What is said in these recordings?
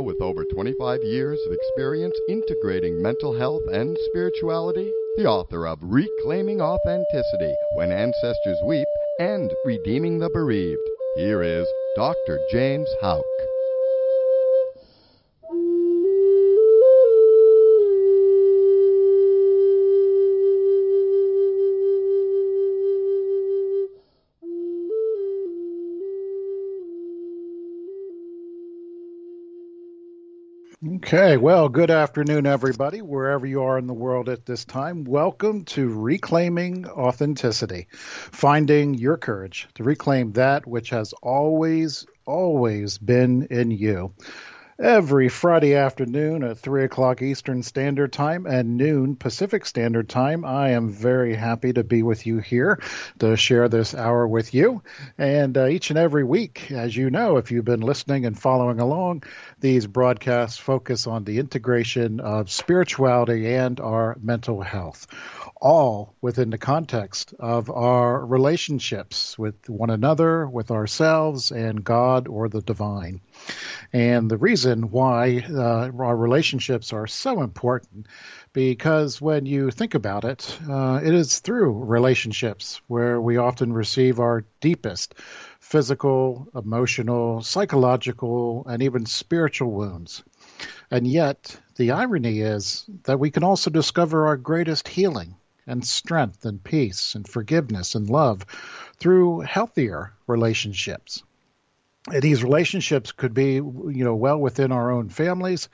With over 25 years of experience integrating mental health and spirituality, the author of Reclaiming Authenticity When Ancestors Weep and Redeeming the Bereaved, here is Dr. James Houck. Okay, well, good afternoon, everybody, wherever you are in the world at this time. Welcome to Reclaiming Authenticity, finding your courage to reclaim that which has always, always been in you every Friday afternoon at 3 o'clock Eastern Standard Time and noon Pacific Standard Time. I am very happy to be with you here to share this hour with you. And uh, each and every week, as you know, if you've been listening and following along, these broadcasts focus on the integration of spirituality and our mental health all within the context of our relationships with one another, with ourselves, and God or the divine. And the reason why uh, our relationships are so important, because when you think about it, uh, it is through relationships where we often receive our deepest physical, emotional, psychological, and even spiritual wounds. And yet, the irony is that we can also discover our greatest healing and strength and peace and forgiveness and love through healthier relationships. These relationships could be, you know, well within our own families,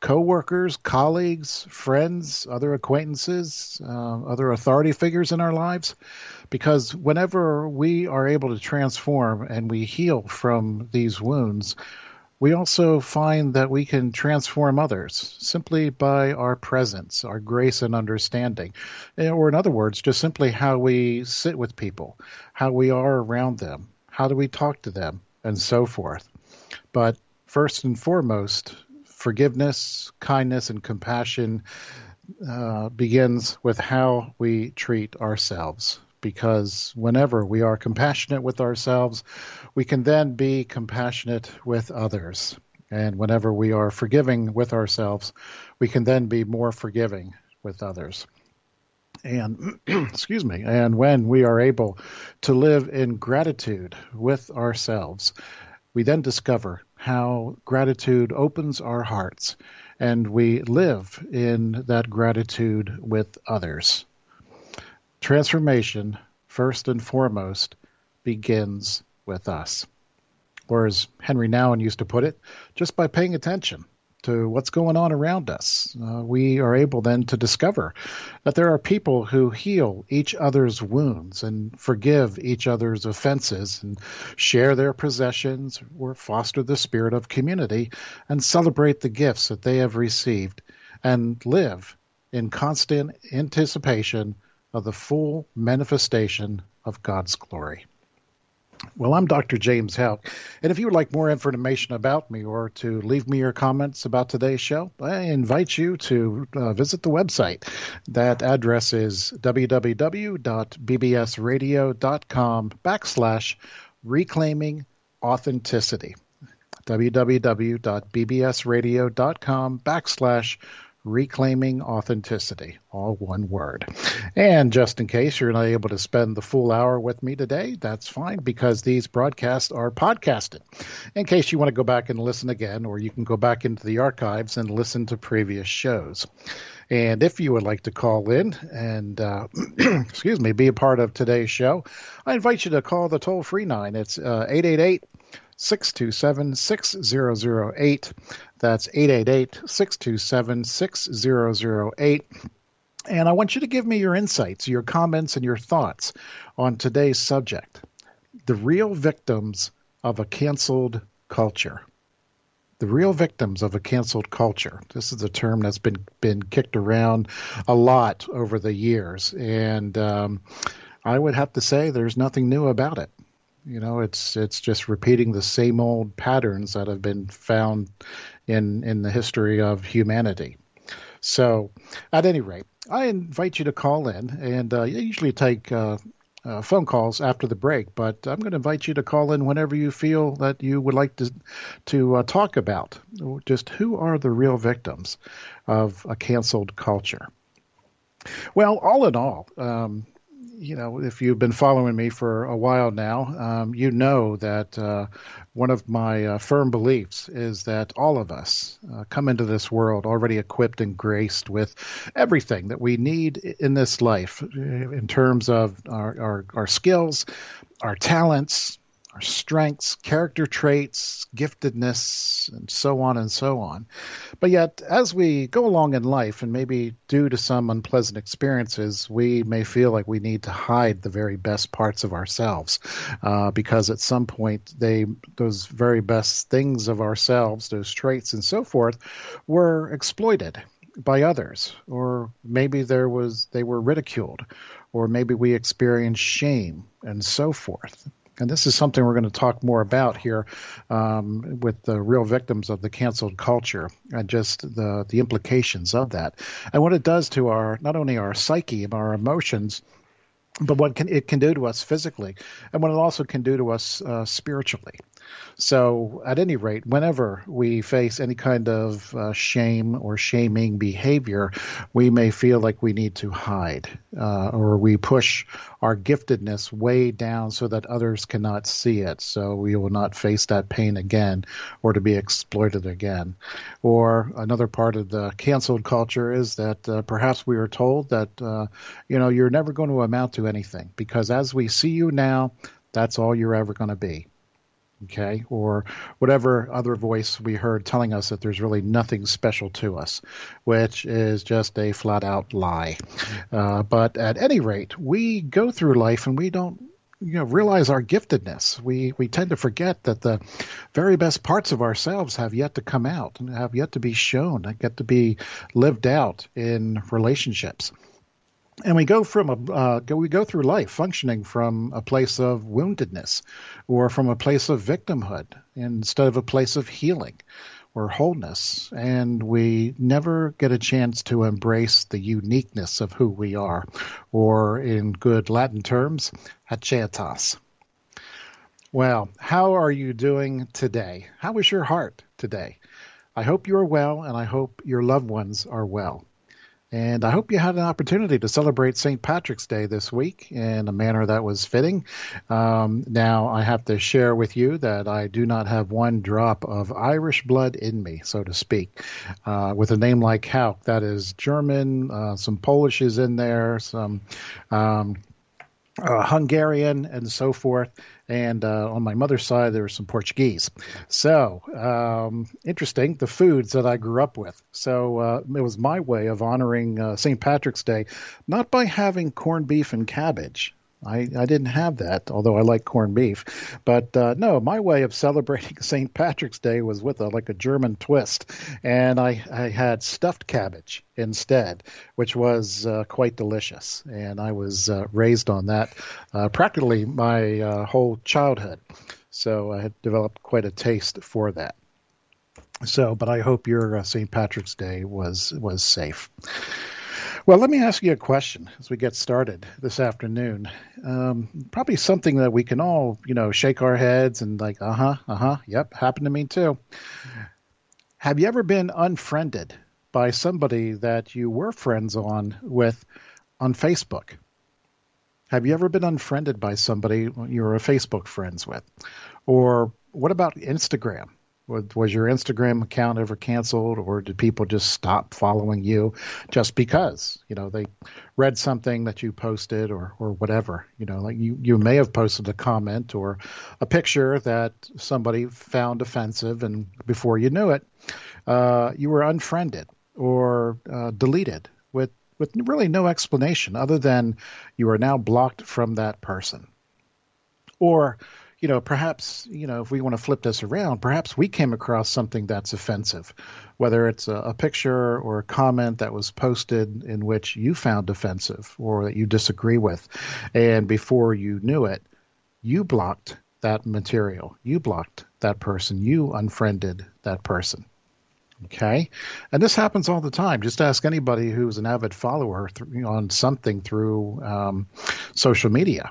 coworkers, colleagues, friends, other acquaintances, uh, other authority figures in our lives. Because whenever we are able to transform and we heal from these wounds, we also find that we can transform others simply by our presence, our grace and understanding. Eh, or, in other words, just simply how we sit with people, how we are around them, how do we talk to them, and so forth. But first and foremost, forgiveness, kindness, and compassion uh, begins with how we treat ourselves because whenever we are compassionate with ourselves, we can then be compassionate with others. And whenever we are forgiving with ourselves, we can then be more forgiving with others. And excuse me, and when we are able to live in gratitude with ourselves, we then discover how gratitude opens our hearts and we live in that gratitude with others. Transformation, first and foremost, begins with us. Or as Henri Nouwen used to put it, just by paying attention to what's going on around us, uh, we are able then to discover that there are people who heal each other's wounds and forgive each other's offenses and share their possessions or foster the spirit of community and celebrate the gifts that they have received and live in constant anticipation of the full manifestation of God's glory. Well, I'm Dr. James Houck, and if you would like more information about me or to leave me your comments about today's show, I invite you to uh, visit the website. That address is www.bbsradio.com backslash reclaiming authenticity. www.bbsradio.com backslash reclaiming authenticity, all one word. And just in case you're not able to spend the full hour with me today, that's fine because these broadcasts are podcasted. In case you want to go back and listen again, or you can go back into the archives and listen to previous shows. And if you would like to call in and, uh, excuse me, be a part of today's show, I invite you to call the toll free line. It's uh, 888 627 6008. That's 888 627 6008. And I want you to give me your insights, your comments, and your thoughts on today's subject the real victims of a canceled culture. The real victims of a canceled culture. This is a term that's been been kicked around a lot over the years, and um, I would have to say there's nothing new about it. You know, it's it's just repeating the same old patterns that have been found in in the history of humanity. So, at any rate, I invite you to call in, and uh, usually take uh, uh, phone calls after the break, but I'm going to invite you to call in whenever you feel that you would like to to uh, talk about just who are the real victims of a canceled culture. Well, all in all, um, you know, if you've been following me for a while now, um, you know that uh, one of my uh, firm beliefs is that all of us uh, come into this world already equipped and graced with everything that we need in this life in terms of our, our, our skills, our talents, our strengths, character traits, giftedness, and so on and so on. But yet, as we go along in life, and maybe due to some unpleasant experiences, we may feel like we need to hide the very best parts of ourselves, uh, because at some point, they those very best things of ourselves, those traits and so forth, were exploited by others, or maybe there was they were ridiculed, or maybe we experienced shame and so forth. And this is something we're going to talk more about here um, with the real victims of the canceled culture and just the, the implications of that and what it does to our not only our psyche and our emotions but what can, it can do to us physically and what it also can do to us uh, spiritually. So, at any rate, whenever we face any kind of uh, shame or shaming behavior, we may feel like we need to hide uh, or we push our giftedness way down so that others cannot see it. So, we will not face that pain again or to be exploited again. Or another part of the canceled culture is that uh, perhaps we are told that, uh, you know, you're never going to amount to anything because as we see you now, that's all you're ever going to be okay, or whatever other voice we heard telling us that there's really nothing special to us, which is just a flat out lie. Uh, but at any rate, we go through life and we don't. You know, realize our giftedness. We we tend to forget that the very best parts of ourselves have yet to come out and have yet to be shown, and get to be lived out in relationships and we go from a uh, go, we go through life functioning from a place of woundedness or from a place of victimhood instead of a place of healing or wholeness. And we never get a chance to embrace the uniqueness of who we are or in good latin terms haecceitas well how are you doing today? How is your heart today? I hope you are well and i hope your loved ones are well and I hope you had an opportunity to celebrate St. Patrick's Day this week in a manner that was fitting. Um, now, I have to share with you that I do not have one drop of Irish blood in me, so to speak. Uh, with a name like Houck, that is German, uh, some Polish is in there, some um, uh, Hungarian, and so forth and uh, on my mother's side there was some Portuguese. So um, interesting, the foods that I grew up with. So uh, it was my way of honoring uh, St. Patrick's Day, not by having corned beef and cabbage. I, I didn't have that, although I like corned beef. But uh, no, my way of celebrating St. Patrick's Day was with a, like a German twist, and I, I had stuffed cabbage instead, which was uh, quite delicious. And I was uh, raised on that uh, practically my uh, whole childhood, so I had developed quite a taste for that. So, but I hope your uh, St. Patrick's Day was was safe. Well, let me ask you a question as we get started this afternoon. Um, probably something that we can all, you know, shake our heads and like, uh huh, uh huh, yep, happened to me too. Have you ever been unfriended by somebody that you were friends on with on Facebook? Have you ever been unfriended by somebody you were a Facebook friends with? Or what about Instagram? Was your Instagram account ever canceled, or did people just stop following you just because you know they read something that you posted, or or whatever? You know, like you you may have posted a comment or a picture that somebody found offensive, and before you knew it, uh, you were unfriended or uh, deleted with with really no explanation other than you are now blocked from that person, or you know, perhaps, you know, if we want to flip this around, perhaps we came across something that's offensive, whether it's a, a, picture or a comment that was posted in which you found offensive or that you disagree with. And before you knew it, you blocked that material. You blocked that person. You unfriended that person. Okay. And this happens all the time. Just ask anybody who's an avid follower th- on something through um, social media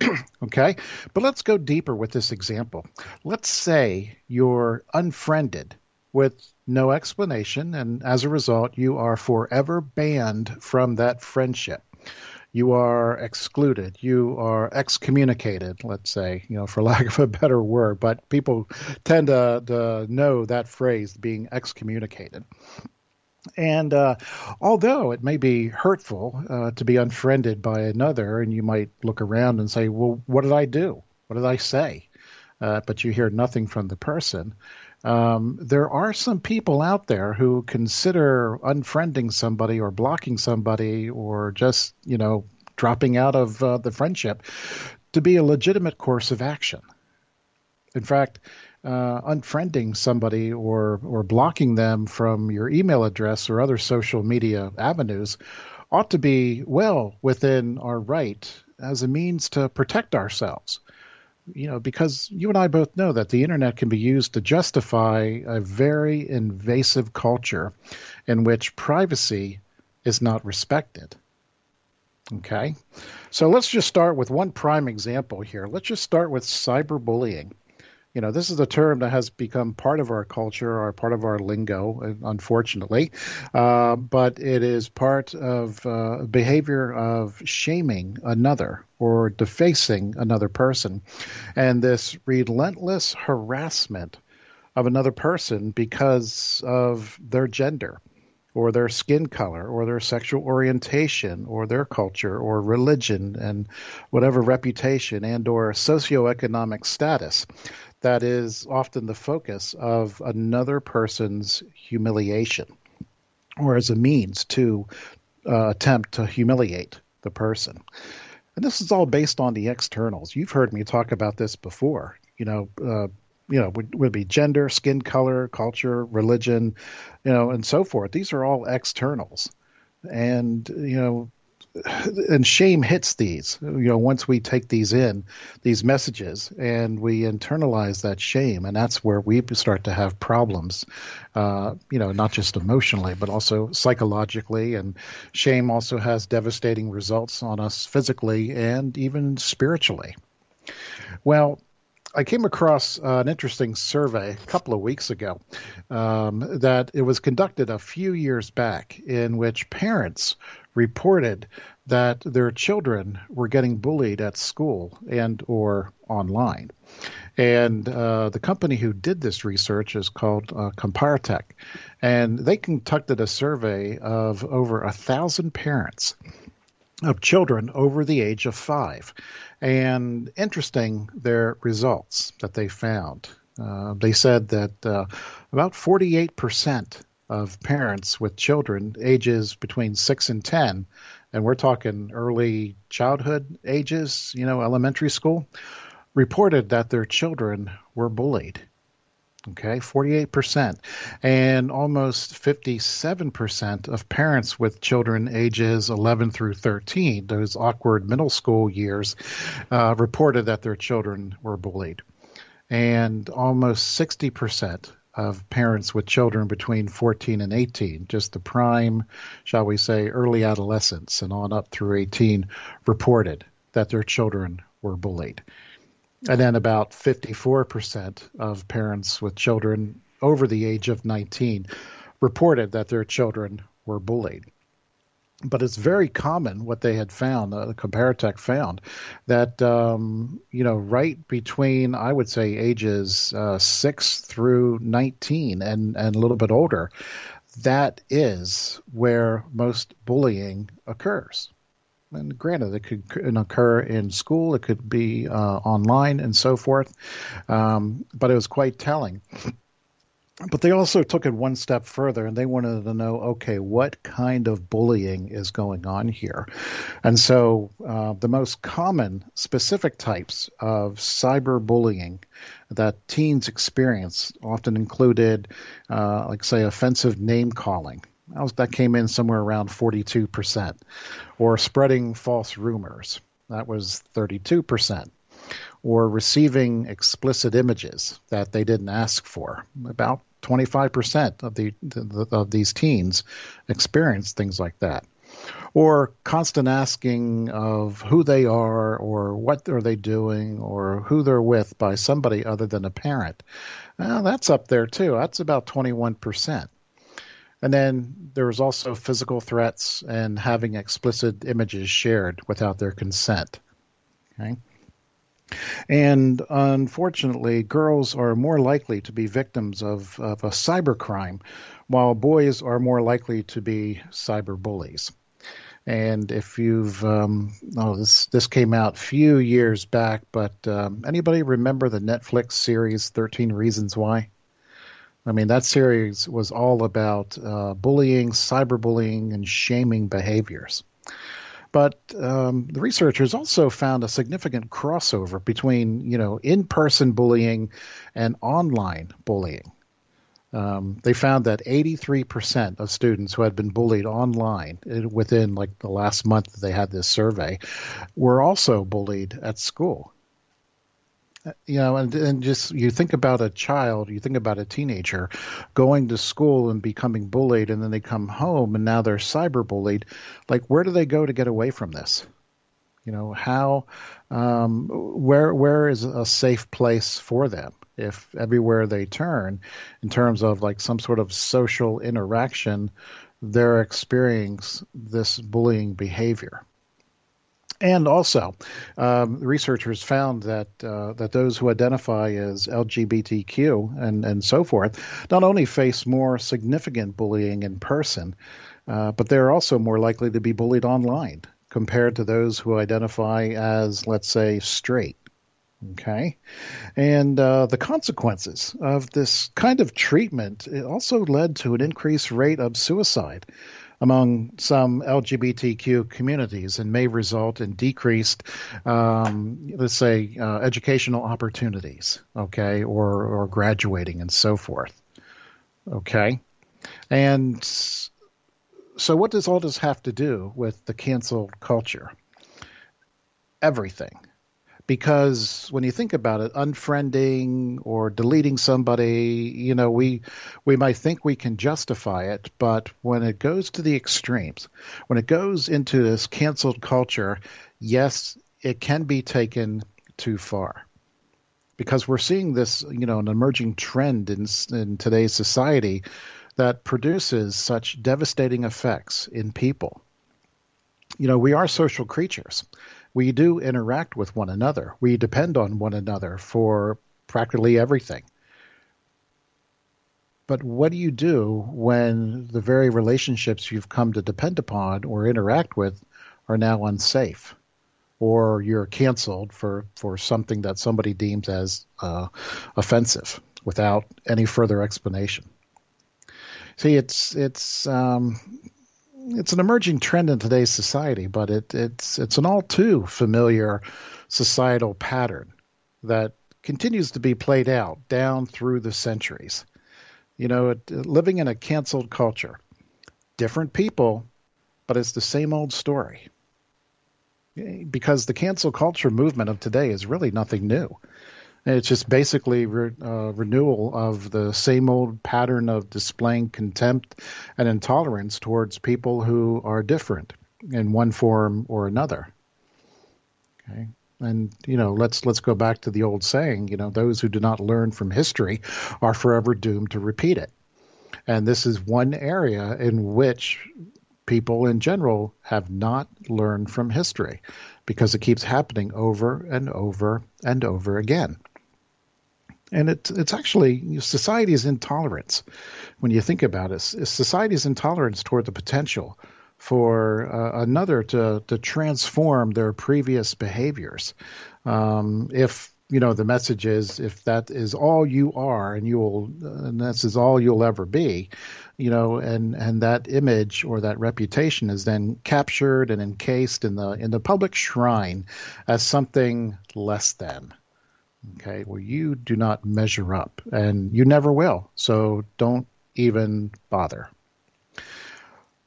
okay, but let's go deeper with this example. Let's say you're unfriended with no explanation, and as a result, you are forever banned from that friendship you are excluded, you are excommunicated, let's say, you know, for lack of a better word, but people tend to, to know that phrase, being excommunicated. And uh, although it may be hurtful uh, to be unfriended by another, and you might look around and say, well, what did I do? What did I say? Uh, but you hear nothing from the person. Um, there are some people out there who consider unfriending somebody or blocking somebody or just, you know, dropping out of uh, the friendship to be a legitimate course of action. In fact, uh, unfriending somebody or or blocking them from your email address or other social media avenues ought to be well within our right as a means to protect ourselves you know, because you and I both know that the internet can be used to justify a very invasive culture in which privacy is not respected. Okay? So let's just start with one prime example here. Let's just start with cyberbullying you know, this is a term that has become part of our culture or part of our lingo, unfortunately. Uh, but it is part of uh, behavior of shaming another or defacing another person. And this relentless harassment of another person because of their gender or their skin color or their sexual orientation or their culture or religion and whatever reputation and or socioeconomic status that is often the focus of another person's humiliation or as a means to uh, attempt to humiliate the person. And this is all based on the externals. You've heard me talk about this before. You know, uh, you know, would, would be gender, skin color, culture, religion, you know, and so forth. These are all externals. And, you know, and shame hits these you know once we take these in these messages and we internalize that shame and that's where we start to have problems uh, you know not just emotionally but also psychologically and shame also has devastating results on us physically and even spiritually. Well I came across uh, an interesting survey a couple of weeks ago um, that it was conducted a few years back in which parents reported that their children were getting bullied at school and or online. And uh, the company who did this research is called uh, Comparitech, and they conducted a survey of over a thousand parents of children over the age of five. And interesting, their results that they found. Uh, they said that uh, about 48% of parents with children ages between 6 and 10 and we're talking early childhood ages, you know, elementary school, reported that their children were bullied. Okay, 48%. And almost 57% of parents with children ages 11 through 13, those awkward middle school years, uh, reported that their children were bullied. And almost 60% of parents with children between 14 and 18, just the prime, shall we say, early adolescence and on up through 18, reported that their children were bullied. And then about 54% of parents with children over the age of 19 reported that their children were bullied but it's very common what they had found, uh, Comparitech found, that um, you know right between I would say ages uh, six through nineteen and and a little bit older, that is where most bullying occurs. And granted, it could occur in school, it could be uh, online, and so forth. Um, but it was quite telling but they also took it one step further and they wanted to know okay what kind of bullying is going on here? And so uh, the most common specific types of cyberbullying that teens experience often included uh, like say offensive name calling. That came in somewhere around 42% or spreading false rumors. That was 32% or receiving explicit images that they didn't ask for. About 25% of the, the, of these teens experience things like that. or constant asking of who they are or what are they doing or who they're with by somebody other than a parent. Well, that's up there too. That's about 21%. And then there was also physical threats and having explicit images shared without their consent. Okay. And unfortunately, girls are more likely to be victims of, of a cybercrime, while boys are more likely to be cyber bullies. And if you've, um, oh, this this came out a few years back, but um, anybody remember the Netflix series Thirteen Reasons Why? I mean, that series was all about uh, bullying, cyberbullying, and shaming behaviors. But um, the researchers also found a significant crossover between, you know, in-person bullying and online bullying. Um, they found that 83% of students who had been bullied online uh, within like the last month that they had this survey were also bullied at school you know, and, and just you think about a child, you think about a teenager going to school and becoming bullied, and then they come home and now they're cyber bullied. Like, where do they go to get away from this? You know, how, um, where, where is a safe place for them if everywhere they turn, in terms of like some sort of social interaction, they're experiencing this bullying behavior? And also, um, researchers found that uh, that those who identify as LGBTQ and, and so forth not only face more significant bullying in person, uh, but they're also more likely to be bullied online compared to those who identify as, let's say, straight. Okay. And uh, the consequences of this kind of treatment also led to an increased rate of suicide among some LGBTQ communities and may result in decreased, um, let's say, uh, educational opportunities, okay, or, or graduating and so forth. Okay. And so, what does all this have to do with the cancel culture? Everything because when you think about it, unfriending or deleting somebody, you know, we we might think we can justify it, but when it goes to the extremes, when it goes into this canceled culture, yes, it can be taken too far. Because we're seeing this, you know, an emerging trend in in today's society that produces such devastating effects in people. You know, we are social creatures we do interact with one another. We depend on one another for practically everything. But what do you do when the very relationships you've come to depend upon or interact with are now unsafe? Or you're canceled for, for something that somebody deems as uh, offensive without any further explanation. See, it's it's um, it's an emerging trend in today's society, but it, it's it's an all too familiar societal pattern that continues to be played out down through the centuries. You know, living in a canceled culture, different people, but it's the same old story. Eh, because the cancel culture movement of today is really nothing new. It's just basically re, uh, renewal of the same old pattern of displaying contempt and intolerance towards people who are different in one form or another. Okay. And you know, let's let's go back to the old saying. You know, those who do not learn from history are forever doomed to repeat it. And this is one area in which people in general have not learned from history because it keeps happening over and over and over again. And it, it's actually society's intolerance. When you think about it, society's intolerance toward the potential for uh, another to, to transform their previous behaviors. Um, if you know the message is if that is all you are and you will and this is all you'll ever be you know and and that image or that reputation is then captured and encased in the in the public shrine as something less than Okay, well, you do not measure up, and you never will. So don't even bother.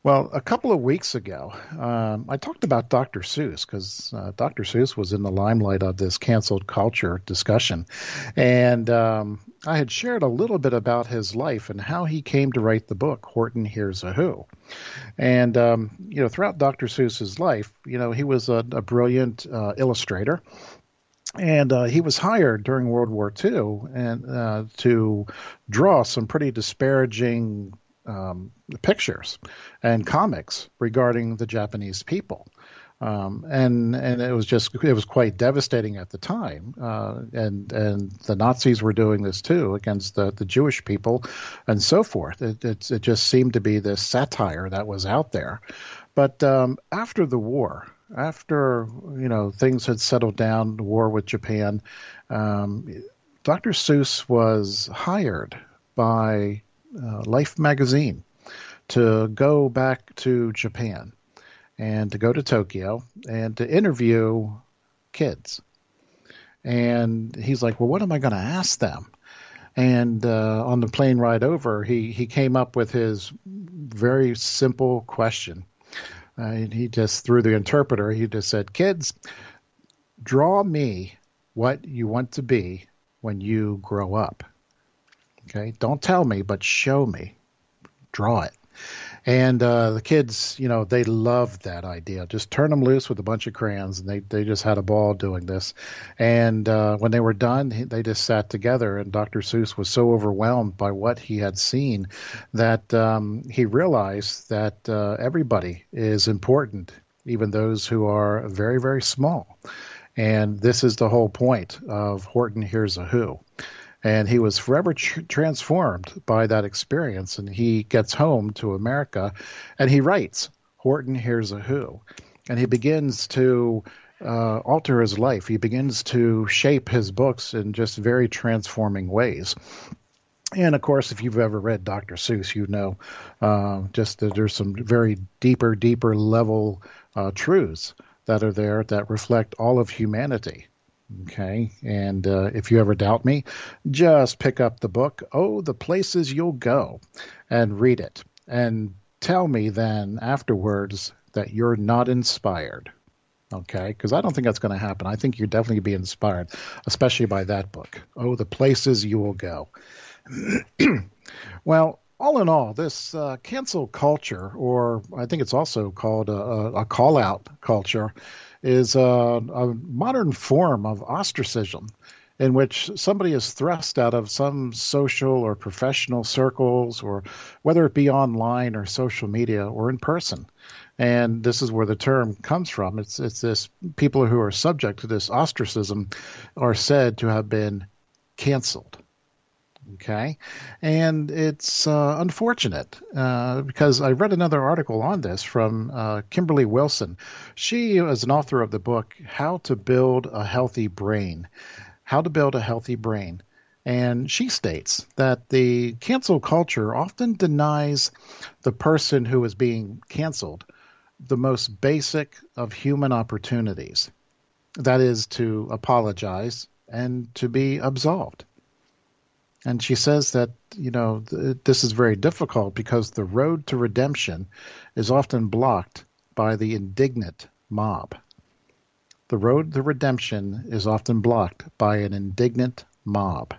Well, a couple of weeks ago, um, I talked about Dr. Seuss because uh, Dr. Seuss was in the limelight of this canceled culture discussion. And um, I had shared a little bit about his life and how he came to write the book Horton Hears a Who. And um, you know, throughout Dr. Seuss's life, you know, he was a, a brilliant uh, illustrator and uh, he was hired during World War II and uh, to draw some pretty disparaging um, pictures and comics regarding the Japanese people. Um, and and it was just it was quite devastating at the time, uh, and and the Nazis were doing this too against the, the Jewish people, and so forth. It, it, it just seemed to be this satire that was out there, but um, after the war, after you know things had settled down, the war with Japan, um, Dr. Seuss was hired by uh, Life magazine to go back to Japan and to go to Tokyo and to interview kids. And he's like, "Well, what am I going to ask them?" And uh, on the plane ride over, he he came up with his very simple question uh, and he just, through the interpreter, he just said, Kids, draw me what you want to be when you grow up. Okay? Don't tell me, but show me. Draw it. And uh, the kids, you know, they loved that idea. Just turn them loose with a bunch of crayons, and they, they just had a ball doing this. And uh, when they were done, they just sat together. And Dr. Seuss was so overwhelmed by what he had seen that um, he realized that uh, everybody is important, even those who are very, very small. And this is the whole point of Horton Hears a Who and he was forever tr- transformed by that experience. And he gets home to America, and he writes Horton Hears a Who, and he begins to uh, alter his life. He begins to shape his books in just very transforming ways. And of course, if you've ever read Dr. Seuss, you know uh, just that there's some very deeper, deeper level uh, truths that are there that reflect all of humanity. Okay. And uh, if you ever doubt me, just pick up the book, Oh, the Places You'll Go, and read it. And tell me then afterwards that you're not inspired. Okay. Because I don't think that's going to happen. I think you're definitely be inspired, especially by that book, Oh, the Places You Will Go. well, all in all, this uh, cancel culture, or I think it's also called a, a call out culture, is a, a modern form of ostracism in which somebody is thrust out of some social or professional circles, or whether it be online or social media or in person. And this is where the term comes from. It's it's this people who are subject to this ostracism are said to have been canceled. Okay, and it's uh, unfortunate uh, because I read another article on this from uh, Kimberley Wilson. She is an author of the book "How to Build a Healthy Brain." How to build a healthy brain. And she states that the cancel culture often denies the person who is being canceled the most basic of human opportunities that is, to apologize and to be absolved. And she says that, you know, th- this is very difficult because the road to redemption is often blocked by the indignant mob. The road to redemption is often blocked by an indignant mob.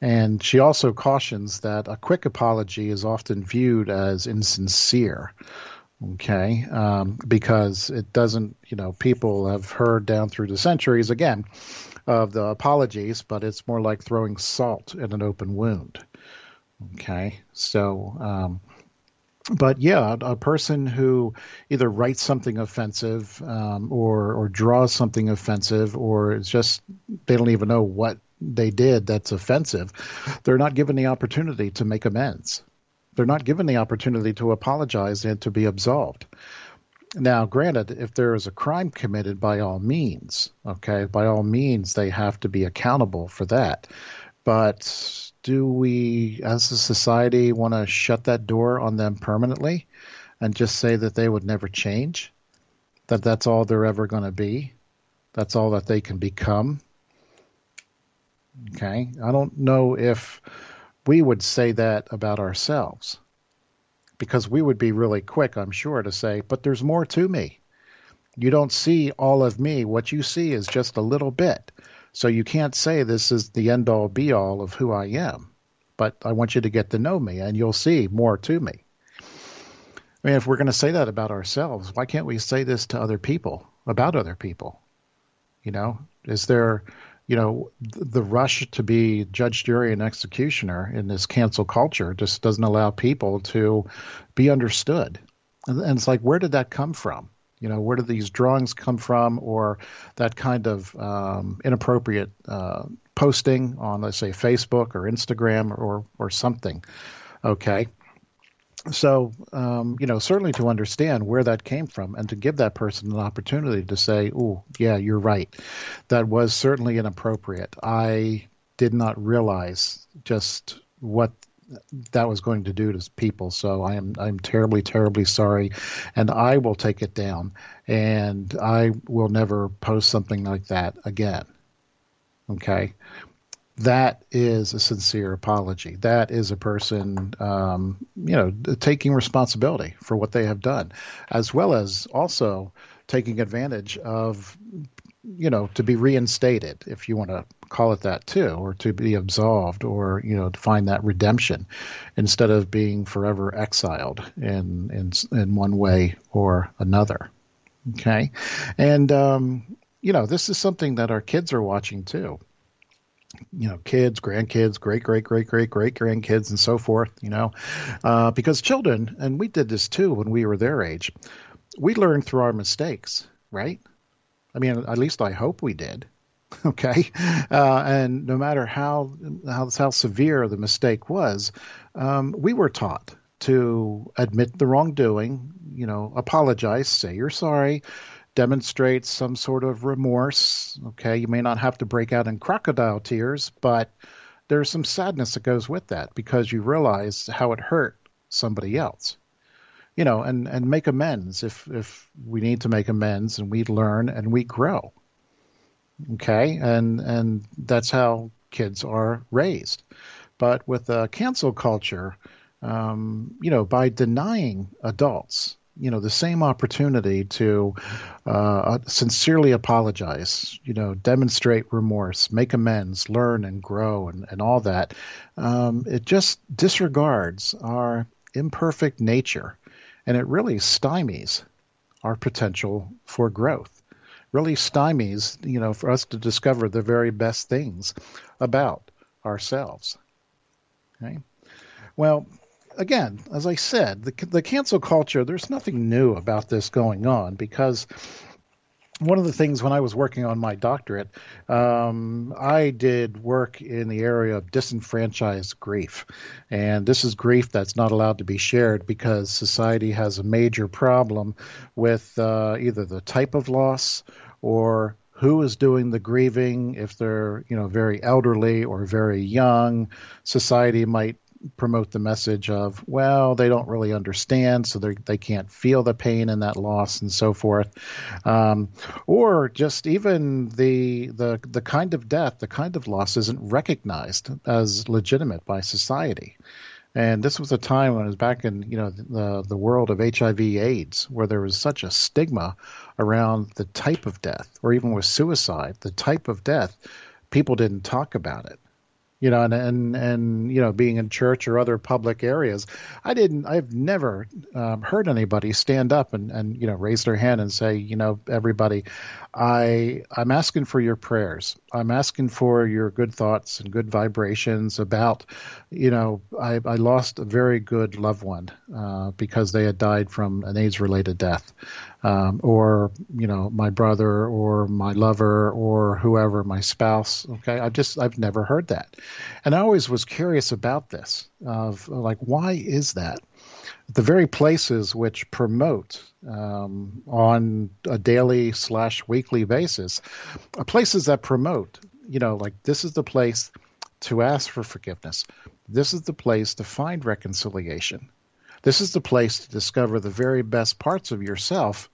And she also cautions that a quick apology is often viewed as insincere. Okay, um, because it doesn't, you know, people have heard down through the centuries again of the apologies, but it's more like throwing salt in an open wound. Okay, so, um, but yeah, a person who either writes something offensive um, or or draws something offensive, or it's just they don't even know what they did that's offensive, they're not given the opportunity to make amends. They're not given the opportunity to apologize and to be absolved. Now, granted, if there is a crime committed, by all means, okay, by all means, they have to be accountable for that. But do we, as a society, want to shut that door on them permanently and just say that they would never change? That that's all they're ever going to be? That's all that they can become? Okay, I don't know if we would say that about ourselves because we would be really quick, I'm sure, to say, but there's more to me. You don't see all of me. What you see is just a little bit. So you can't say this is the end all be all of who I am, but I want you to get to know me and you'll see more to me. I mean, if we're going to say that about ourselves, why can't we say this to other people about other people? You know, is there, you know, the rush to be judge, jury, and executioner in this cancel culture just doesn't allow people to be understood. And it's like, where did that come from? You know, where did these drawings come from, or that kind of um, inappropriate uh, posting on, let's say, Facebook or Instagram or or something? Okay, so um, you know certainly to understand where that came from and to give that person an opportunity to say oh yeah you're right. That was certainly inappropriate. I did not realize just what that was going to do to people. So i am i'm terribly terribly sorry and i will take it down and i will never post something like that again. Okay that is a sincere apology. That is a person, um, you know, taking responsibility for what they have done, as well as also taking advantage of, you know, to be reinstated, if you want to call it that too, or to be absolved, or you know, to find that redemption, instead of being forever exiled in in in one way or another. Okay, and um, you know, this is something that our kids are watching too you know, kids, grandkids, great, great, great, great, great grandkids, and so forth, you know, uh, because children, and we did this too when we were their age, we learned through our mistakes, right? I mean, at least I hope we did. Okay, uh, and no matter how, how how severe the mistake was, um, we were taught to admit the wrongdoing, you know, apologize, say you're sorry, demonstrates some sort of remorse. Okay, you may not have to break out in crocodile tears, but there's some sadness that goes with that because you realize how it hurt somebody else. You know, and and make amends if if we need to make amends, and we learn and we grow. Okay, and and that's how kids are raised. But with a cancel culture, um, you know, by denying adults you know the same opportunity to uh, uh, sincerely apologize you know demonstrate remorse make amends learn and grow and, and all that. Um, it just disregards our imperfect nature and it really stymies our potential for growth really stymies you know for us to discover the very best things about ourselves okay well again, as I said, the, the cancel culture, there's nothing new about this going on because one of the things when I was working on my doctorate, um, I did work in the area of disenfranchised grief. And this is grief that's not allowed to be shared because society has a major problem with uh, either the type of loss or who is doing the grieving if they're you know very elderly or very young society might promote the message of well they don't really understand so they they can't feel the pain and that loss and so forth. Um, or just even the the the kind of death the kind of loss isn't recognized as legitimate by society. And this was a time when it was back in you know the the world of HIV AIDS where there was such a stigma around the type of death or even with suicide the type of death people didn't talk about it you know, and, and, and, you know, being in church or other public areas, I didn't, I've never um, heard anybody stand up and, and, you know, raise their hand and say, you know, everybody, I, I'm asking for your prayers. I'm asking for your good thoughts and good vibrations about, you know, I, I lost a very good loved one uh, because they had died from an AIDS related death um, or you know my brother or my lover or whoever my spouse okay? I just i've never heard that. And i always was curious about this of like why is that? The very places which promote um, on a daily slash weekly basis are places that promote you know like this is the place to ask for forgiveness. This is the place to find reconciliation this is the place to discover the very best parts of yourself.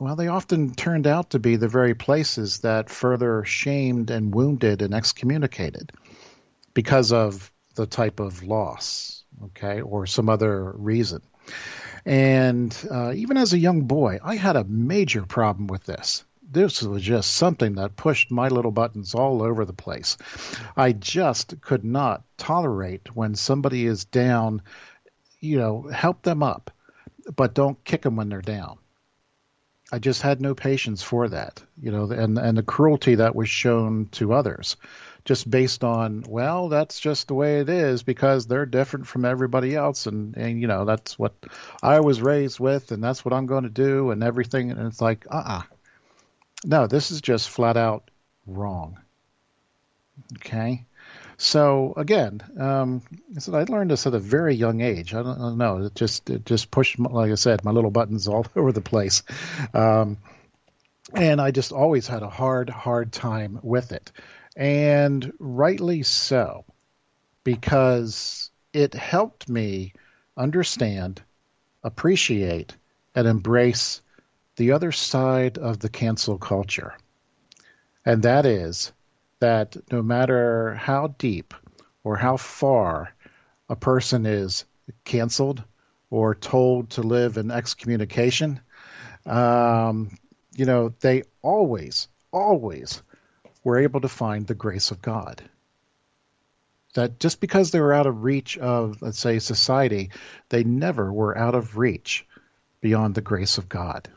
Well, they often turned out to be the very places that further shamed and wounded and excommunicated because of the type of loss, okay, or some other reason. And uh, even as a young boy, I had a major problem with this this was just something that pushed my little buttons all over the place. I just could not tolerate when somebody is down, you know, help them up, but don't kick them when they're down. I just had no patience for that, you know, and and the cruelty that was shown to others, just based on well, that's just the way it is because they're different from everybody else, and and you know that's what I was raised with, and that's what I'm going to do, and everything, and it's like, uh, uh no, this is just flat out wrong. Okay, so again, um, I said I learned this at a very young age. I don't, I don't, know. It just it just pushed, like I said, my little buttons all over the place, um, and I just always had a hard, hard time with it, and rightly so, because it helped me understand, appreciate, and embrace the other side of the cancel culture, and that is that no matter how deep or how far a person is canceled or told to live in excommunication, um, you know, they always, always were able to find the grace of God. That just because they were out of reach of, let's say, society, they never were out of reach beyond the grace of God.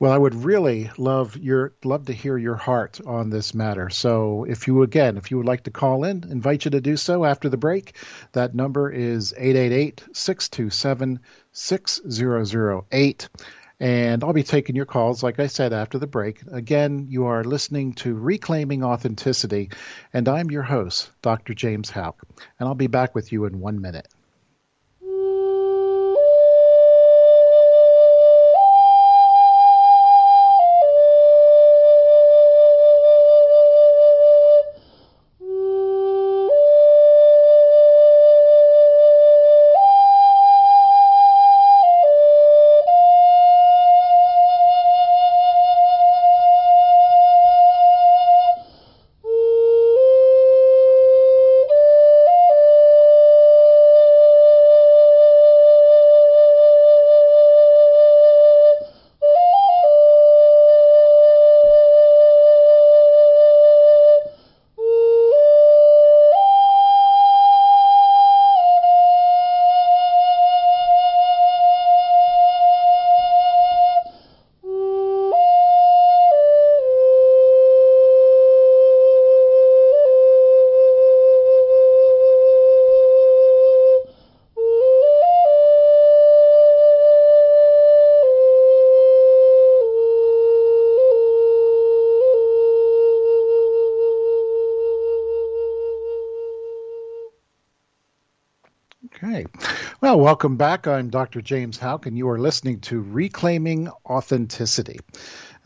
Well, I would really love your love to hear your heart on this matter. So, if you again, if you would like to call in, invite you to do so after the break. That number is 888-627-6008. And I'll be taking your calls, like I said, after the break. Again, you are listening to Reclaiming Authenticity, and I'm your host, Dr. James Houck. And I'll be back with you in one minute. Welcome back. I'm Dr. James Houck, and you are listening to Reclaiming Authenticity.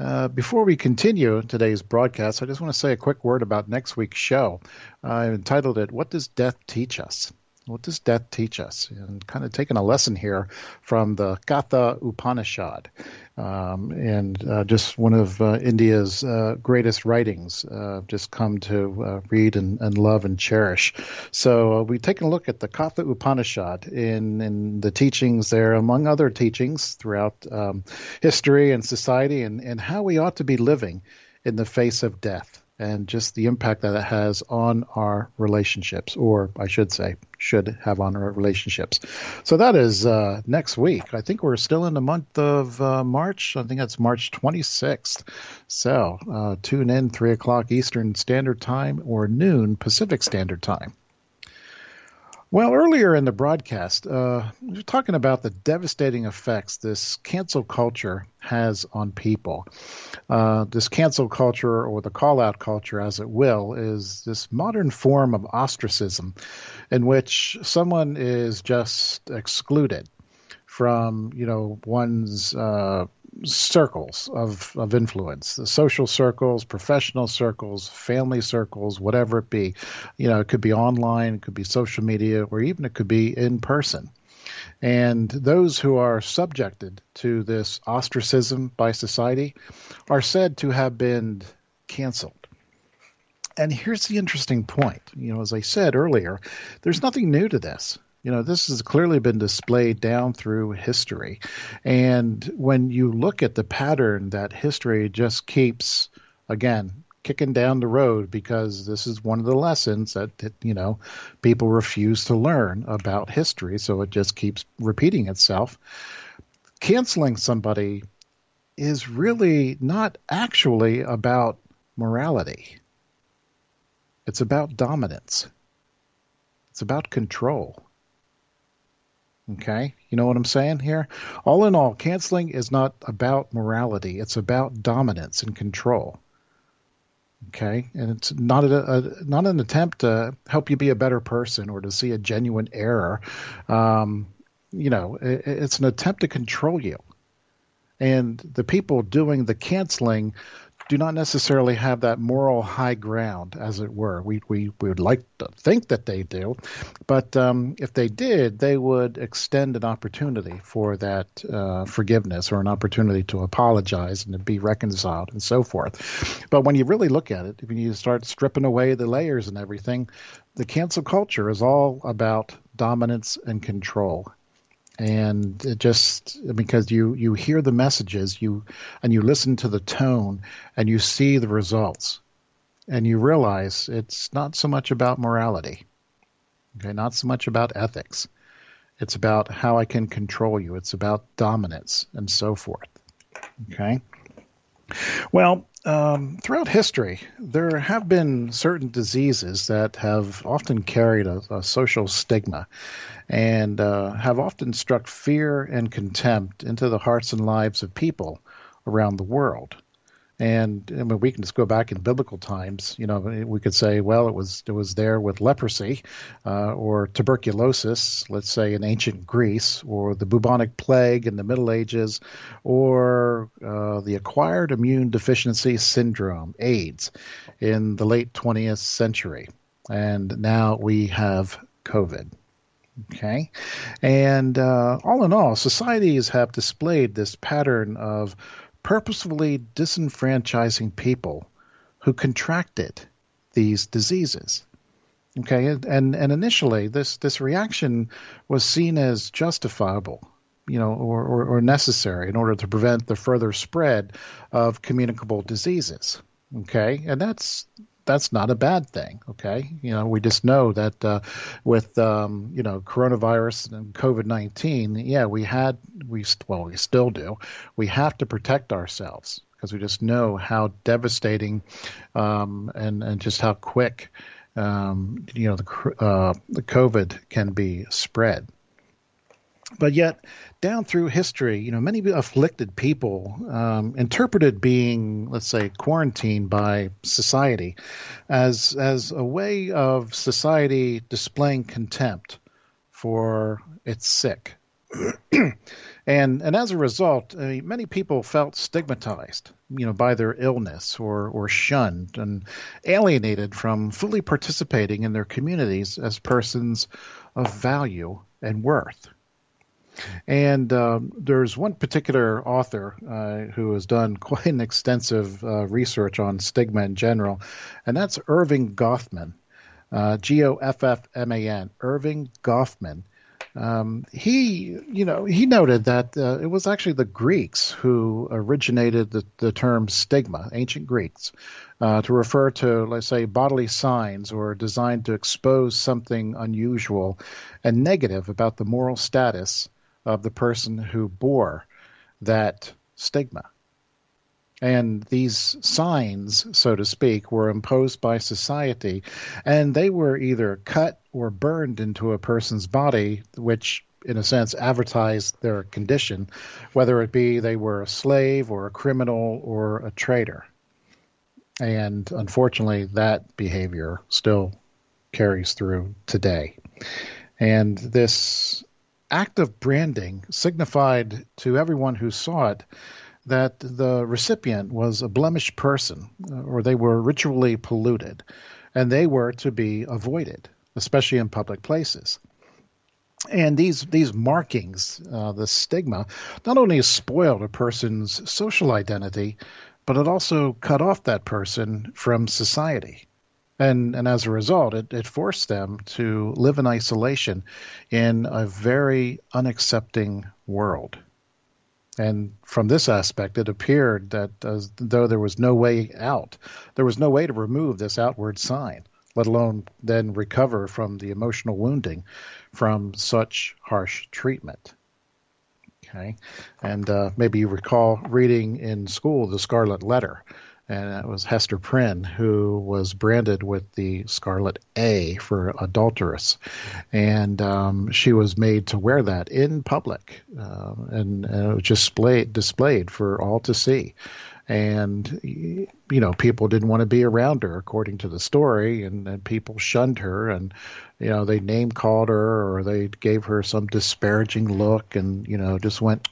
Uh, before we continue today's broadcast, I just want to say a quick word about next week's show. I've entitled it, What Does Death Teach Us? What does death teach us? And kind of taking a lesson here from the Katha Upanishad, um, and uh, just one of uh, India's uh, greatest writings. Uh, just come to uh, read and, and, love and cherish. So uh, we've taken a look at the Katha Upanishad in, in the teachings there, among other teachings throughout um, history and society, and, and how we ought to be living in the face of death and just the impact that it has on our relationships, or I should say, should have on our relationships. So that is uh, next week. I think we're still in the month of uh, March. I think that's March 26th. So uh, tune in 3 o'clock Eastern Standard Time or noon Pacific Standard Time. Well, earlier in the broadcast, uh, we were talking about the devastating effects this cancel culture has on people. Uh, this cancel culture, or the call out culture, as it will, is this modern form of ostracism in which someone is just excluded from, you know, one's uh, circles of, of influence the social circles professional circles family circles whatever it be. You know it could be online it could be social media or even it could be in person. And those who are subjected to this ostracism by society are said to have been canceled. And here's the interesting point. You know as i said earlier there's nothing new to this You know, this has clearly been displayed down through history. And when you look at the pattern that history just keeps, again, kicking down the road because this is one of the lessons that, you know, people refuse to learn about history. So it just keeps repeating itself. Canceling somebody is really not actually about morality. It's about dominance. It's about control. Okay? You know what I'm saying here? All in all, canceling is not about morality, it's about dominance and control. Okay? And it's not a, a not an attempt to help you be a better person or to see a genuine error. Um, you know, it, it's an attempt to control you. And the people doing the canceling do not necessarily have that moral high ground, as it were. We we, we would like to think that they do, but um, if they did, they would extend an opportunity for that uh, forgiveness or an opportunity to apologize and to be reconciled and so forth. But when you really look at it, when you start stripping away the layers and everything, the cancel culture is all about dominance and control and it just because you you hear the messages you and you listen to the tone and you see the results and you realize it's not so much about morality okay not so much about ethics. It's about how i can control you. It's about dominance and so forth okay? Well um, throughout history, there have been certain diseases that have often carried a, a social stigma and uh, have often struck fear and contempt into the hearts and lives of people around the world. And I mean, we can just go back in biblical times. You know, we could say, well, it was it was there with leprosy, uh, or tuberculosis, let's say in ancient Greece, or the bubonic plague in the Middle Ages, or uh, the acquired immune deficiency syndrome (AIDS) in the late 20th century. And now we have COVID. Okay. And uh, all in all, societies have displayed this pattern of purposefully disenfranchising people who contracted these diseases. Okay, and and initially this this reaction was seen as justifiable, you know, or, or, or necessary in order to prevent the further spread of communicable diseases. Okay, and that's that's not a bad thing. Okay, you know, we just know that uh, with um, you know coronavirus and COVID nineteen, yeah, we had we well we still do. We have to protect ourselves because we just know how devastating um, and and just how quick um, you know the uh, the COVID can be spread. But yet, down through history, you know, many afflicted people um, interpreted being, let's say, quarantined by society as as a way of society displaying contempt for its sick. and and as a result, I mean, many people felt stigmatized, you know, by their illness or or shunned and alienated from fully participating in their communities as persons of value and worth. And um, there's one particular author uh, who has done quite an extensive uh, research on stigma in general, and that's Erving Goffman, uh, G O F F M A N, Erving Goffman. Um, he, you know, he noted that uh, it was actually the Greeks who originated the, the term stigma, ancient Greeks, uh, to refer to, let's say, bodily signs or designed to expose something unusual and negative about the moral status of the person who bore that stigma. And these signs, so to speak, were imposed by society, and they were either cut or burned into a person's body, which, in a sense, advertised their condition, whether it be they were a slave or a criminal or a traitor. And unfortunately, that behavior still carries through today. And this act of branding signified to everyone who saw it that the recipient was a blemished person uh, or they were ritually polluted and they were to be avoided, especially in public places. And these these markings, uh, the stigma, not only spoiled a person's social identity, but it also cut off that person from society. And, and as a result, it, it forced them to live in isolation in a very unaccepting world. And from this aspect, it appeared that as though there was no way out, there was no way to remove this outward sign, let alone then recover from the emotional wounding from such harsh treatment. Okay, and uh, maybe you recall reading in school the Scarlet Letter, and it was Hester Prynne who was branded with the Scarlet A for adulteress, and um, she was made to wear that in public, uh, and, and, it was just displayed displayed for all to see. And you know, people didn't want to be around her, according to the story, and, and people shunned her, and you know, they name called her or they gave her some disparaging look, and you know, just went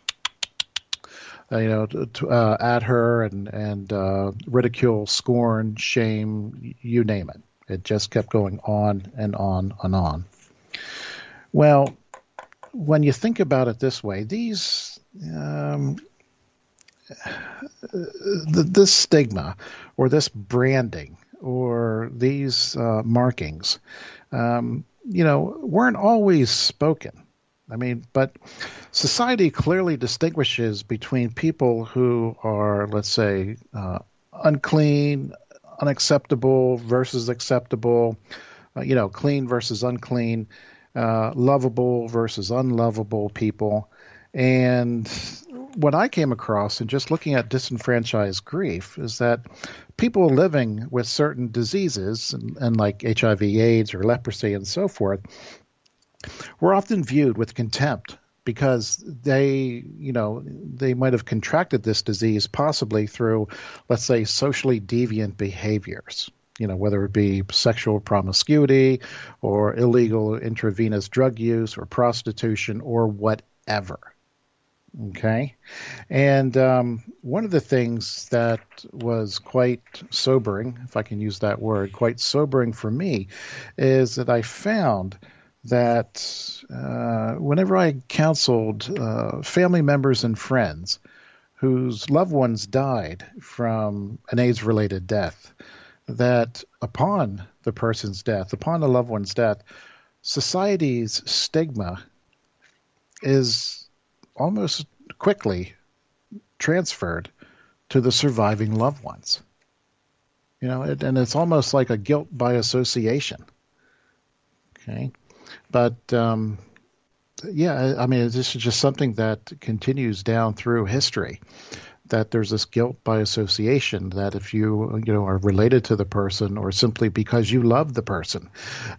uh, you know, to, uh, at her and and uh, ridicule, scorn, shame, you name it. It just kept going on and on and on. Well, when you think about it this way, these um, the, this stigma or this branding or these uh, markings, um, you know, weren't always spoken. I mean, but society clearly distinguishes between people who are, let's say, uh, unclean, unacceptable versus acceptable, uh, you know, clean versus unclean, uh, lovable versus unlovable people. And what I came across in just looking at disenfranchised grief is that people living with certain diseases, and, and like HIV, AIDS, or leprosy, and so forth, were often viewed with contempt because they, you know, they might have contracted this disease possibly through, let's say, socially deviant behaviors. You know, whether it be sexual promiscuity or illegal intravenous drug use or prostitution or whatever. Okay. And um, one of the things that was quite sobering, if I can use that word, quite sobering for me, is that I found that uh, whenever I counseled uh, family members and friends whose loved ones died from an AIDS related death, that upon the person's death, upon the loved one's death, society's stigma is almost quickly transferred to the surviving loved ones. You know, it, and it's almost like a guilt by association. Okay. But um, yeah, I mean, this is just something that continues down through history. That there's this guilt by association. That if you you know are related to the person, or simply because you love the person,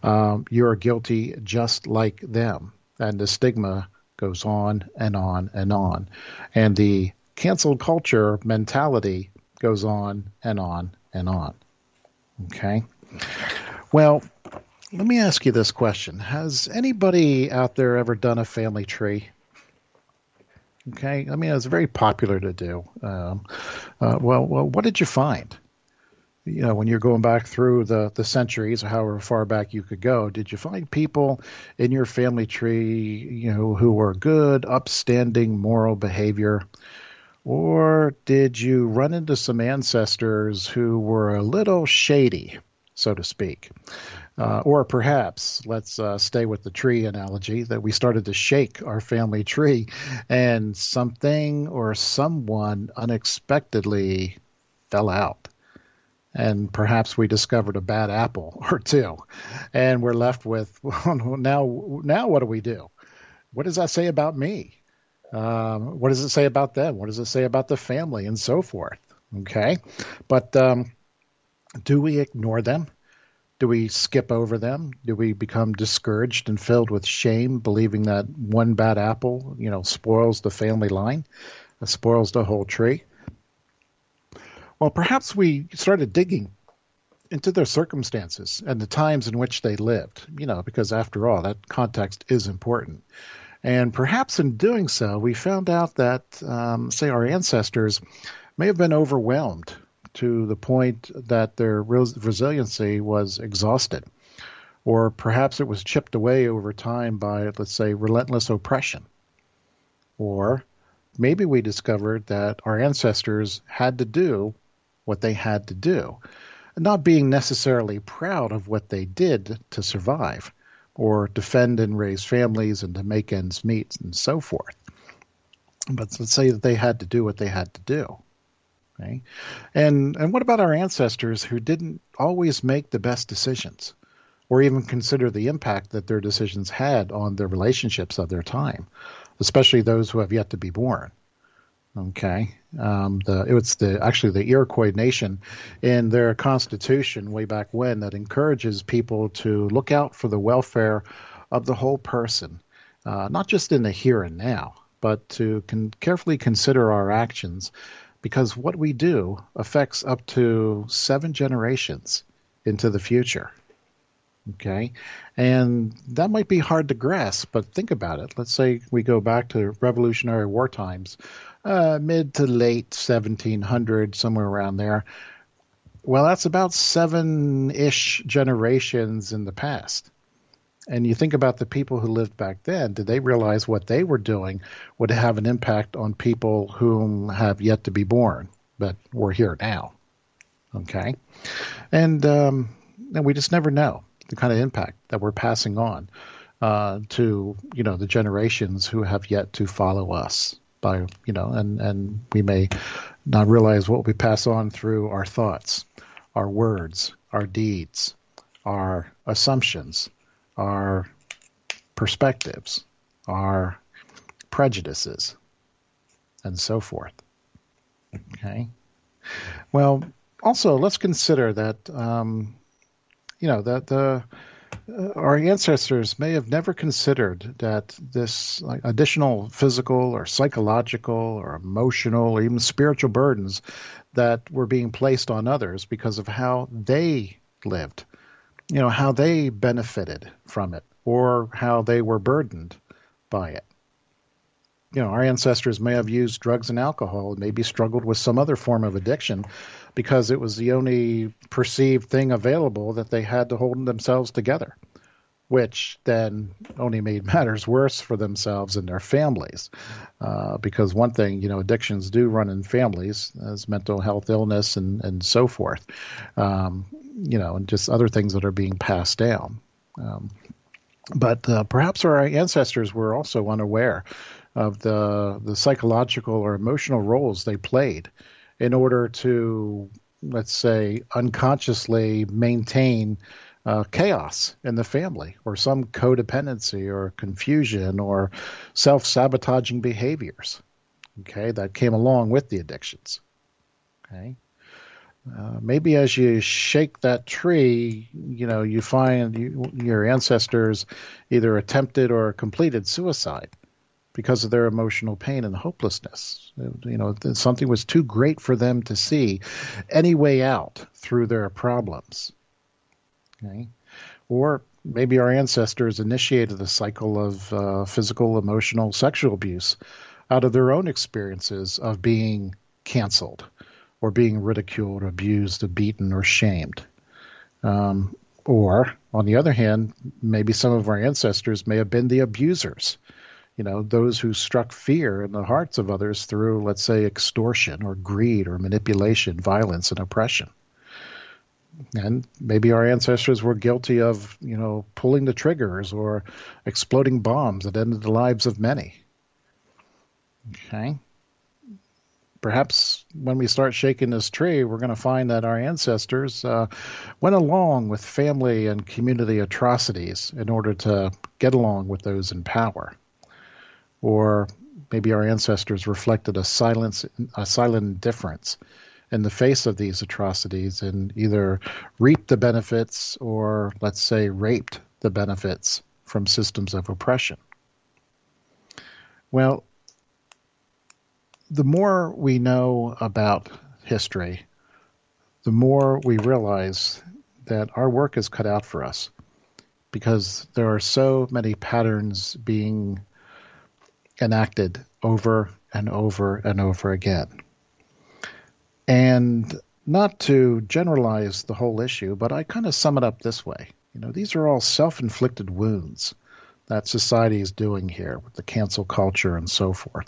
um, you are guilty just like them, and the stigma goes on and on and on, and the cancel culture mentality goes on and on and on. Okay. Well, let me ask you this question Has anybody out there ever done a family tree? Okay, I mean, it's very popular to do. Um, uh, well, well, what did you find? You know, when you're going back through the, the centuries however far back you could go, did you find people in your family tree, you know, who were good, upstanding, moral behavior? Or did you run into some ancestors who were a little shady, so to speak? Uh, or perhaps, let's uh, stay with the tree analogy, that we started to shake our family tree and something or someone unexpectedly fell out. And perhaps we discovered a bad apple or two. And we're left with, well, now, now what do we do? What does that say about me? Um, what does it say about them? What does it say about the family and so forth? Okay. But um, do we ignore them? Do we skip over them? Do we become discouraged and filled with shame, believing that one bad apple, you know, spoils the family line, spoils the whole tree? Well, perhaps we started digging into their circumstances and the times in which they lived, you know, because after all, that context is important. And perhaps in doing so, we found out that, um, say, our ancestors may have been overwhelmed to the point that their resiliency was exhausted. Or perhaps it was chipped away over time by, let's say, relentless oppression. Or maybe we discovered that our ancestors had to do what they had to do. not being necessarily proud of what they did to survive or defend and raise families and to make ends meet and so forth. But let's say that they had to do what they had to do. And and what about our ancestors who didn't always make the best decisions or even consider the impact that their decisions had on the relationships of their time, especially those who have yet to be born? Okay, um, the it was the actually the Iroquois Nation in their constitution way back when that encourages people to look out for the welfare of the whole person, uh, not just in the here and now, but to con- carefully consider our actions, because what we do affects up to seven generations into the future. Okay, and that might be hard to grasp, but think about it. Let's say we go back to Revolutionary War times uh, mid to late 1700, somewhere around there. Well, that's about seven ish generations in the past. And you think about the people who lived back then, did they realize what they were doing would have an impact on people whom have yet to be born, but we're here now? Okay. And, um, and we just never know the kind of impact that we're passing on uh, to, you know, the generations who have yet to follow us by you know and and we may not realize what we pass on through our thoughts our words our deeds our assumptions our perspectives our prejudices and so forth. Okay. Well also let's consider that um, you know that the uh, our ancestors may have never considered that this like, additional physical or psychological or emotional or even spiritual burdens that were being placed on others because of how they lived, you know, how they benefited from it or how they were burdened by it. You know, our ancestors may have used drugs and alcohol, and maybe struggled with some other form of addiction, because it was the only perceived thing available that they had to hold themselves together, which then only made matters worse for themselves and their families. Uh, because one thing, you know, addictions do run in families as mental health illness and, and so forth, um, you know, and just other things that are being passed down. Um, but uh, perhaps our ancestors were also unaware of the the psychological or emotional roles they played in order to, let's say, unconsciously maintain uh, chaos in the family or some codependency or confusion or self sabotaging behaviors. Okay, that came along with the addictions. Okay. Uh, maybe as you shake that tree, you know, you find you, your ancestors either attempted or completed suicide because of their emotional pain and hopelessness. You know, something was too great for them to see any way out through their problems. Okay? Or maybe our ancestors initiated a cycle of uh, physical, emotional, sexual abuse out of their own experiences of being canceled or being ridiculed, abused, or beaten, or shamed. Um, or, on the other hand, maybe some of our ancestors may have been the abusers you know, those who struck fear in the hearts of others through, let's say, extortion or greed or manipulation, violence, and oppression. And maybe our ancestors were guilty of, you know, pulling the triggers or exploding bombs that ended the lives of many. Okay. Perhaps when we start shaking this tree, we're going to find that our ancestors uh, went along with family and community atrocities in order to get along with those in power or maybe our ancestors reflected a silence, a silent indifference in the face of these atrocities and either reaped the benefits or, let's say, raped the benefits from systems of oppression. Well, the more we know about history, the more we realize that our work is cut out for us because there are so many patterns being enacted over and over and over again. And not to generalize the whole issue, but I kind of sum it up this way. You know, these are all self inflicted wounds that society is doing here with the cancel culture and so forth.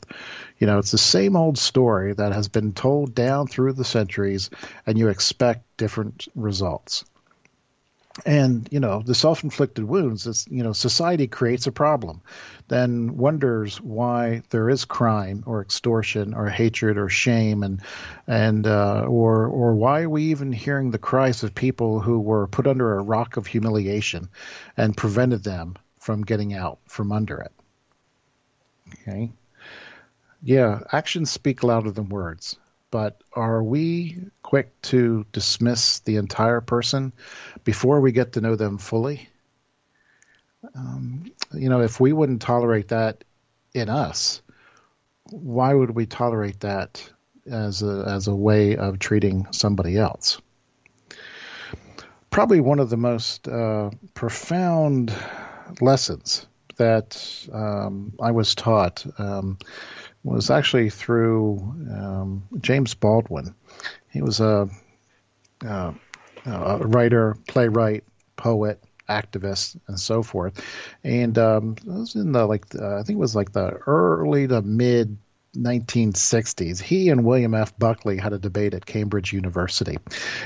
You know, it's the same old story that has been told down through the centuries, and you expect different results. And you know the self-inflicted wounds. Is, you know, society creates a problem, then wonders why there is crime or extortion or hatred or shame, and and uh, or or why are we even hearing the cries of people who were put under a rock of humiliation, and prevented them from getting out from under it. Okay. Yeah, actions speak louder than words. But are we quick to dismiss the entire person before we get to know them fully? Um, you know, if we wouldn't tolerate that in us, why would we tolerate that as a, as a way of treating somebody else? Probably one of the most uh, profound lessons that um, I was taught um, was actually through um, James Baldwin. He was a, a, a, writer, playwright, poet, activist, and so forth. And um, it was in the like uh, I think it was like the early to mid 1960s. He and William F. Buckley had a debate at Cambridge University,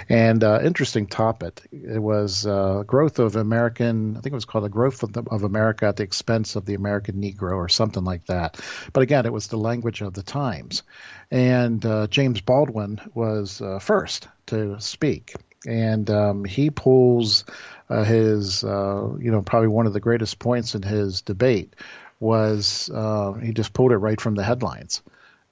and uh, interesting topic. It was uh, growth of American. I think it was called the growth of, the, of, America at the expense of the American Negro, or something like that. But again, it was the language of the times, and uh, James Baldwin was uh, first to speak, and um, he pulls uh, his, uh, you know, probably one of the greatest points in his debate was uh, he just pulled it right from the headlines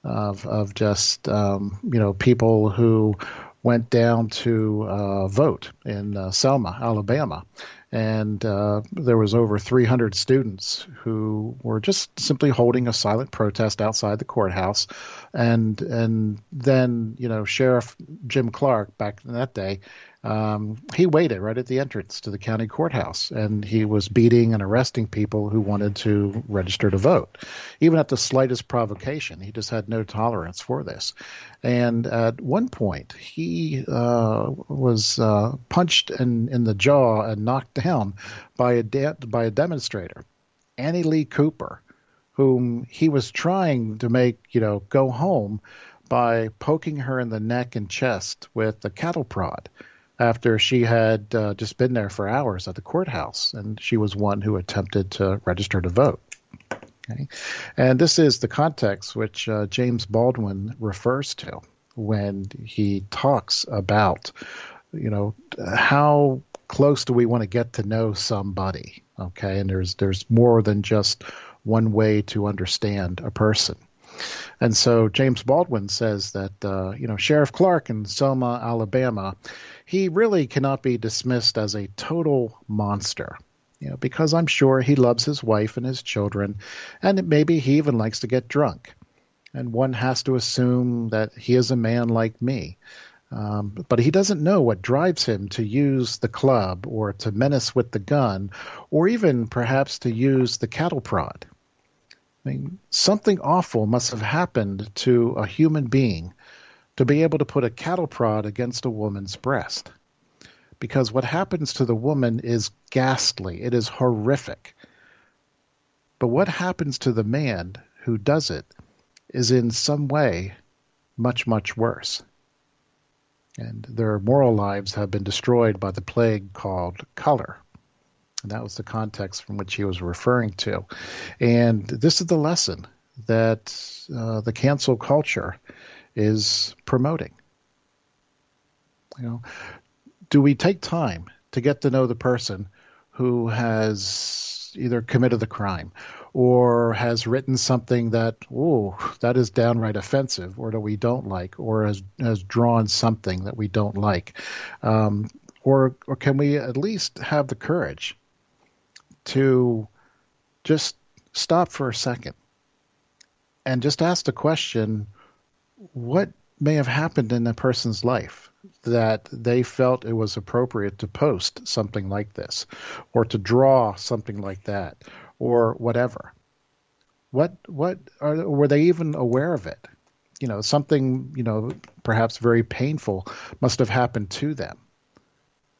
of of just um, you know people who went down to uh, vote in uh, Selma, Alabama, and uh, there was over 300 students who were just simply holding a silent protest outside the courthouse, and and then you know Sheriff Jim Clark back in that day um, he waited right at the entrance to the county courthouse and he was beating and arresting people who wanted to register to vote. Even at the slightest provocation, he just had no tolerance for this. And at one point, he uh, was uh, punched in, in the jaw and knocked down by a, de- by a demonstrator, Annie Lee Cooper, whom he was trying to make, you know, go home by poking her in the neck and chest with a cattle prod after she had uh, just been there for hours at the courthouse, and she was one who attempted to register to vote. Okay? And this is the context which uh, James Baldwin refers to when he talks about, you know, how close do we want to get to know somebody? Okay, and there's there's more than just one way to understand a person. And so James Baldwin says that uh, you know Sheriff Clark in Selma, Alabama, he really cannot be dismissed as a total monster. You know, because I'm sure he loves his wife and his children, and maybe he even likes to get drunk. And one has to assume that he is a man like me. Um, but he doesn't know what drives him to use the club or to menace with the gun or even perhaps to use the cattle prod. I mean, something awful must have happened to a human being to be able to put a cattle prod against a woman's breast. Because what happens to the woman is ghastly, it is horrific. But what happens to the man who does it is in some way much, much worse. And their moral lives have been destroyed by the plague called color. And that was the context from which he was referring to. And this is the lesson that uh, the cancel culture is promoting. You know, do we take time to get to know the person who has either committed the crime or has written something that oh that is downright offensive or that we don't like or has has drawn something that we don't like um, or or can we at least have the courage to just stop for a second and just ask the question what may have happened in a person's life that they felt it was appropriate to post something like this or to draw something like that or whatever? What what are, were they even aware of it? You know something you know perhaps very painful must have happened to them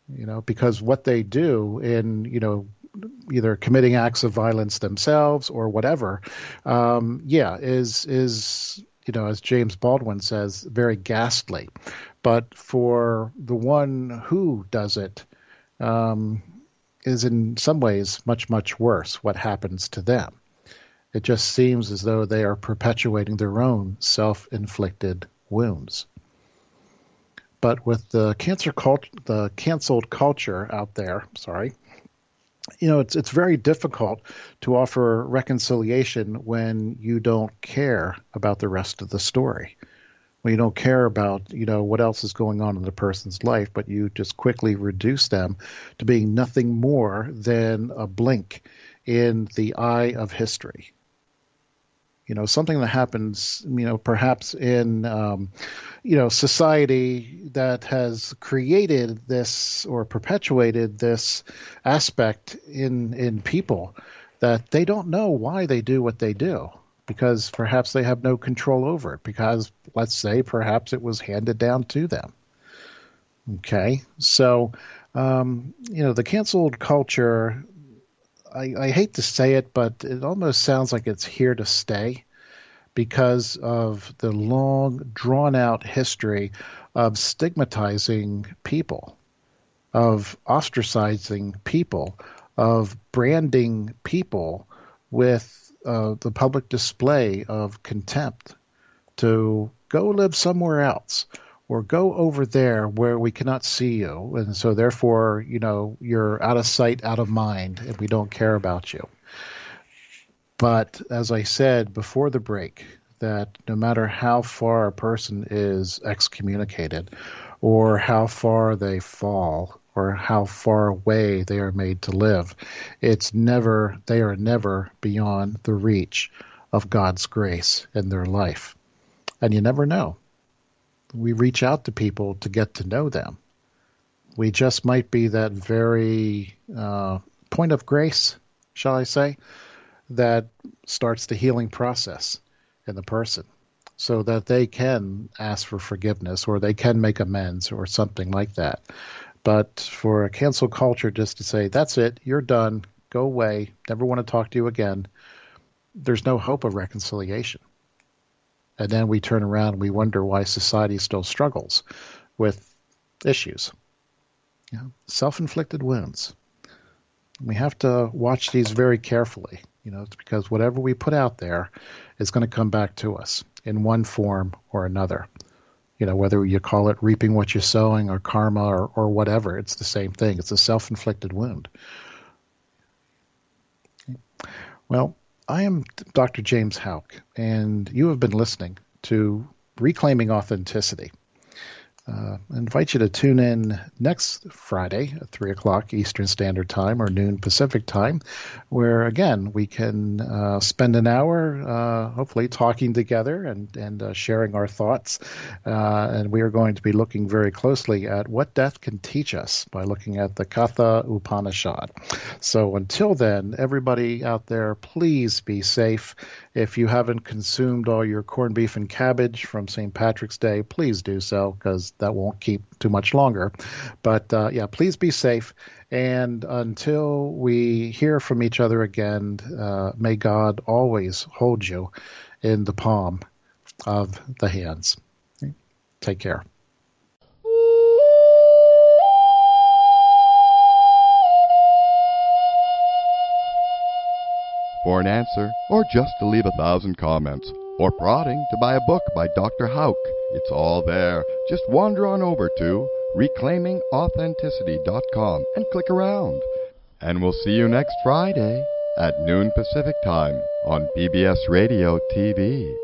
you know because what they do in you know either committing acts of violence themselves or whatever, um, yeah, is is you know, as James Baldwin says, very ghastly. But for the one who does it, um, is in some ways much much worse. What happens to them? It just seems as though they are perpetuating their own self-inflicted wounds. But with the cancer cult, the canceled culture out there, sorry, you know, it's it's very difficult to offer reconciliation when you don't care about the rest of the story. When you don't care about, you know, what else is going on in the person's life, but you just quickly reduce them to being nothing more than a blink in the eye of history you know something that happens you know perhaps in um, you know society that has created this or perpetuated this aspect in in people that they don't know why they do what they do because perhaps they have no control over it because let's say perhaps it was handed down to them. Okay? So um, you know the canceled culture I, I, hate to say it, but it almost sounds like it's here to stay because of the long, drawn out history of stigmatizing people, of ostracizing people, of branding people with uh, the public display of contempt to go live somewhere else or go over there where we cannot see you. And so, therefore, you know, you're out of sight, out of mind, and we don't care about you. But as I said before the break, that no matter how far a person is excommunicated, or how far they fall, or how far away they are made to live, it's never they are never beyond the reach of God's grace in their life. And you never know we reach out to people to get to know them. We just might be that very uh, point of grace, shall I say, that starts the healing process in the person so that they can ask for forgiveness or they can make amends or something like that. But for a cancel culture just to say, that's it, you're done, go away, never want to talk to you again, there's no hope of reconciliation. And then we turn around and we wonder why society still struggles with issues. You know, self-inflicted wounds. We have to watch these very carefully, you know, it's because whatever we put out there is going to come back to us in one form or another. You know, whether you call it reaping what you're sowing or karma or, or whatever, it's the same thing. It's a self-inflicted wound. Well, I am Dr. James Houck, and you have been listening to Reclaiming Authenticity. Uh, I invite you to tune in next Friday at 3 o'clock Eastern Standard Time or noon Pacific Time, where again we can uh, spend an hour, uh, hopefully, talking together and, and uh, sharing our thoughts. Uh, and we are going to be looking very closely at what death can teach us by looking at the Katha Upanishad. So until then, everybody out there, please be safe. If you haven't consumed all your corned beef and cabbage from St. Patrick's Day, please do so because that won't keep too much longer. But uh, yeah, please be safe. And until we hear from each other again, uh, may God always hold you in the palm of the hands. Take care. For an answer, or just to leave a thousand comments, or prodding to buy a book by Dr. Houck. it's all there. Just wander on over to reclaimingauthenticity.com and click around. And we'll see you next Friday at noon Pacific Time on PBS Radio TV.